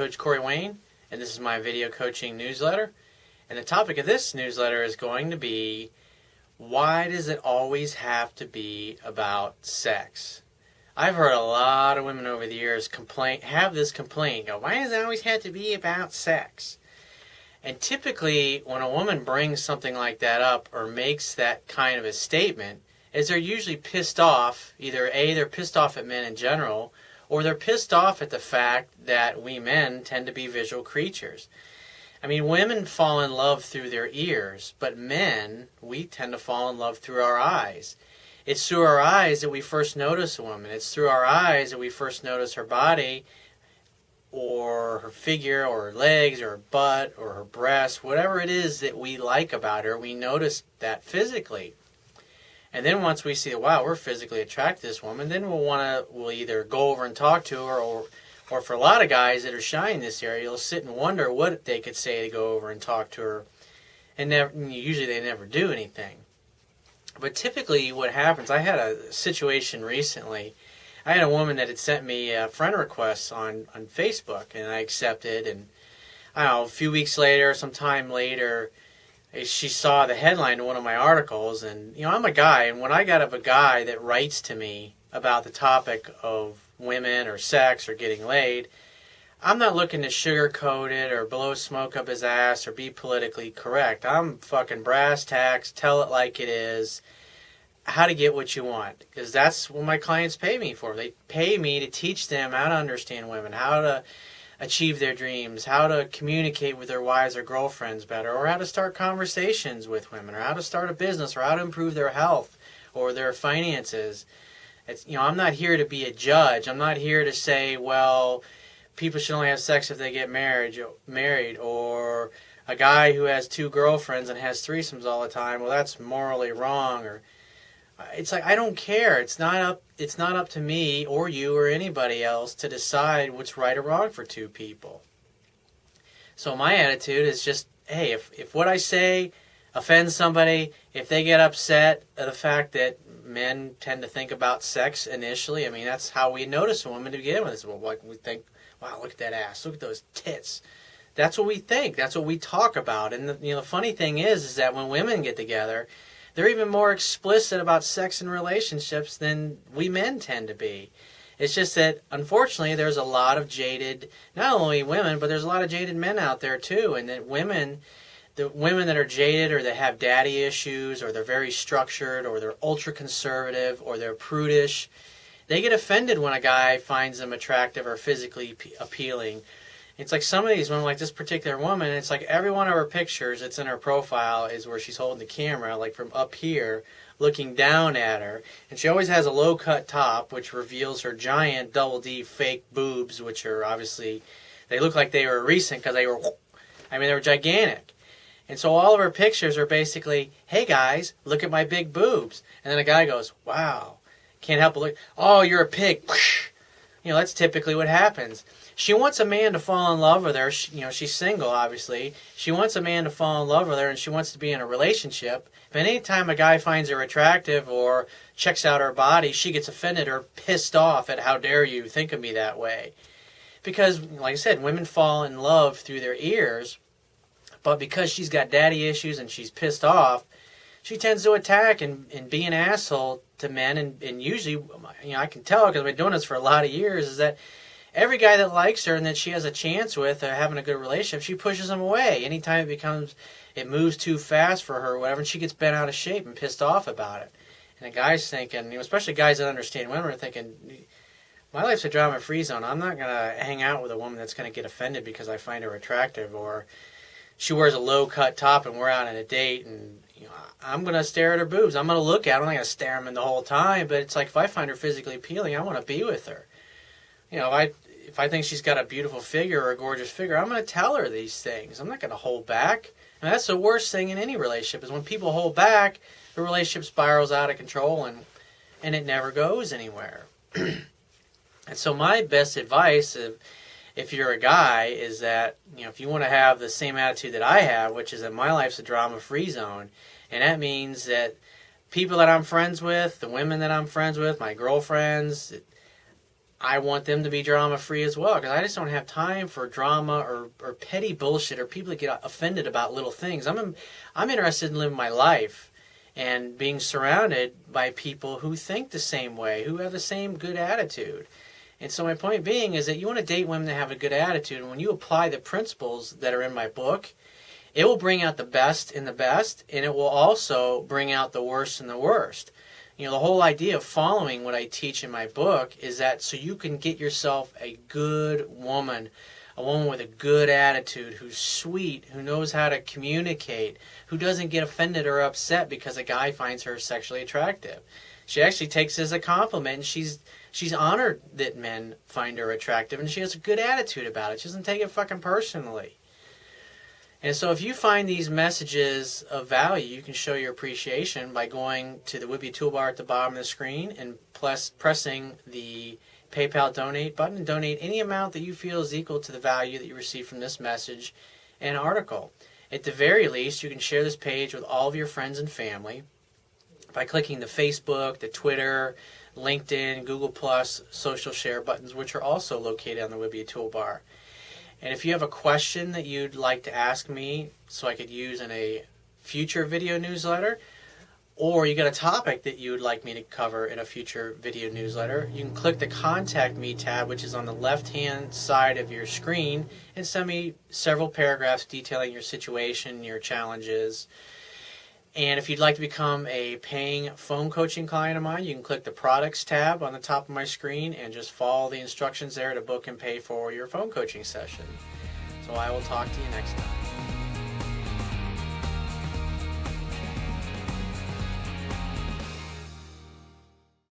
Coach Corey Wayne, and this is my video coaching newsletter. And the topic of this newsletter is going to be why does it always have to be about sex? I've heard a lot of women over the years complain, have this complaint, go, why does it always have to be about sex? And typically, when a woman brings something like that up or makes that kind of a statement, is they're usually pissed off. Either A, they're pissed off at men in general, or they're pissed off at the fact that we men tend to be visual creatures. I mean, women fall in love through their ears, but men, we tend to fall in love through our eyes. It's through our eyes that we first notice a woman. It's through our eyes that we first notice her body or her figure or her legs or her butt or her breasts, whatever it is that we like about her, we notice that physically. And then once we see, wow, we're physically attracted to this woman, then we'll want to, we'll either go over and talk to her, or, or for a lot of guys that are shy in this area, you'll sit and wonder what they could say to go over and talk to her, and never, usually they never do anything. But typically, what happens, I had a situation recently. I had a woman that had sent me a friend request on on Facebook, and I accepted, and I don't know, a few weeks later, some time later she saw the headline in one of my articles and you know i'm a guy and when i got of a guy that writes to me about the topic of women or sex or getting laid i'm not looking to sugarcoat it or blow smoke up his ass or be politically correct. I'm fucking brass tacks tell it like it is how to get what you want because that's what my clients pay me for. They pay me to teach them how to understand women how to achieve their dreams, how to communicate with their wives or girlfriends better, or how to start conversations with women, or how to start a business, or how to improve their health or their finances. It's you know, I'm not here to be a judge. I'm not here to say, well, people should only have sex if they get married, married, or a guy who has two girlfriends and has threesomes all the time. Well, that's morally wrong, or it's like I don't care. It's not up it's not up to me or you or anybody else to decide what's right or wrong for two people. So my attitude is just, hey, if if what I say offends somebody, if they get upset at the fact that men tend to think about sex initially, I mean that's how we notice a woman to begin with. Is well, like we think, wow, look at that ass, look at those tits. That's what we think. That's what we talk about. And the, you know, the funny thing is, is that when women get together, they're even more explicit about sex and relationships than we men tend to be. It's just that unfortunately there's a lot of jaded not only women, but there's a lot of jaded men out there too, and that women the women that are jaded or that have daddy issues or they're very structured or they're ultra conservative or they're prudish, they get offended when a guy finds them attractive or physically appealing it's like some of these women, like this particular woman, it's like every one of her pictures that's in her profile is where she's holding the camera, like from up here, looking down at her. And she always has a low cut top, which reveals her giant double D fake boobs, which are obviously, they look like they were recent because they were, I mean, they were gigantic. And so all of her pictures are basically, hey guys, look at my big boobs. And then a guy goes, wow, can't help but look, oh, you're a pig. You know, that's typically what happens she wants a man to fall in love with her. She, you know, she's single, obviously. She wants a man to fall in love with her, and she wants to be in a relationship. But anytime a guy finds her attractive or checks out her body, she gets offended or pissed off at how dare you think of me that way. Because, like I said, women fall in love through their ears, but because she's got daddy issues and she's pissed off, she tends to attack and, and be an asshole to men. And, and usually, you know, I can tell because I've been doing this for a lot of years, is that every guy that likes her and that she has a chance with or having a good relationship, she pushes him away. Anytime it becomes, it moves too fast for her or whatever, and she gets bent out of shape and pissed off about it. And the guy's thinking, you know, especially guys that understand women are thinking, my life's a drama free zone. I'm not going to hang out with a woman that's going to get offended because I find her attractive or she wears a low cut top and we're out on a date and you know, I'm to stare at her boobs. I'm to look at her. I'm not to stare at them the whole time, but it's like if I find her physically appealing, I want to be with her you know, if I if I think she's got a beautiful figure or a gorgeous figure, I'm to tell her these things. I'm not to hold back. And that's the worst thing in any relationship is when people hold back, the relationship spirals out of control and and it never goes anywhere. and so my best advice if you're a guy is that, you know, if you want to have the same attitude that I have, which is that my life's a drama-free zone, and that means that people that I'm friends with, the women that I'm friends with, my girlfriends, I want them to be drama free as well because I just don't have time for drama or, or petty bullshit or people that get offended about little things. I'm I'm interested in living my life and being surrounded by people who think the same way, who have the same good attitude. And so my point being is that you want to date women that have a good attitude, and when you apply the principles that are in my book, it will bring out the best in the best, and it will also bring out the worst in the worst. You know, the whole idea of following what I teach in my book is that so you can get yourself a good woman, a woman with a good attitude, who's sweet, who knows how to communicate, who doesn't get offended or upset because a guy finds her sexually attractive. She actually takes it as a compliment and she's she's honored that men find her attractive and she has a good attitude about it. She doesn't take it fucking personally. And so, if you find these messages of value, you can show your appreciation by going to the Wibiya toolbar at the bottom of the screen and plus pressing the PayPal donate button and donate any amount that you feel is equal to the value that you receive from this message and article. At the very least, you can share this page with all of your friends and family by clicking the Facebook, the Twitter, LinkedIn, Google Plus social share buttons, which are also located on the Wibiya toolbar. And if you have a question that you'd like to ask me so I could use in a future video newsletter, or you got a topic that you would like me to cover in a future video newsletter, you can click the Contact Me tab, which is on the left hand side of your screen, and send me several paragraphs detailing your situation, your challenges, and if you'd like to become a paying phone coaching client of mine, you can click the products tab on the top of my screen and just follow the instructions there to book and pay for your phone coaching session. So I will talk to you next time.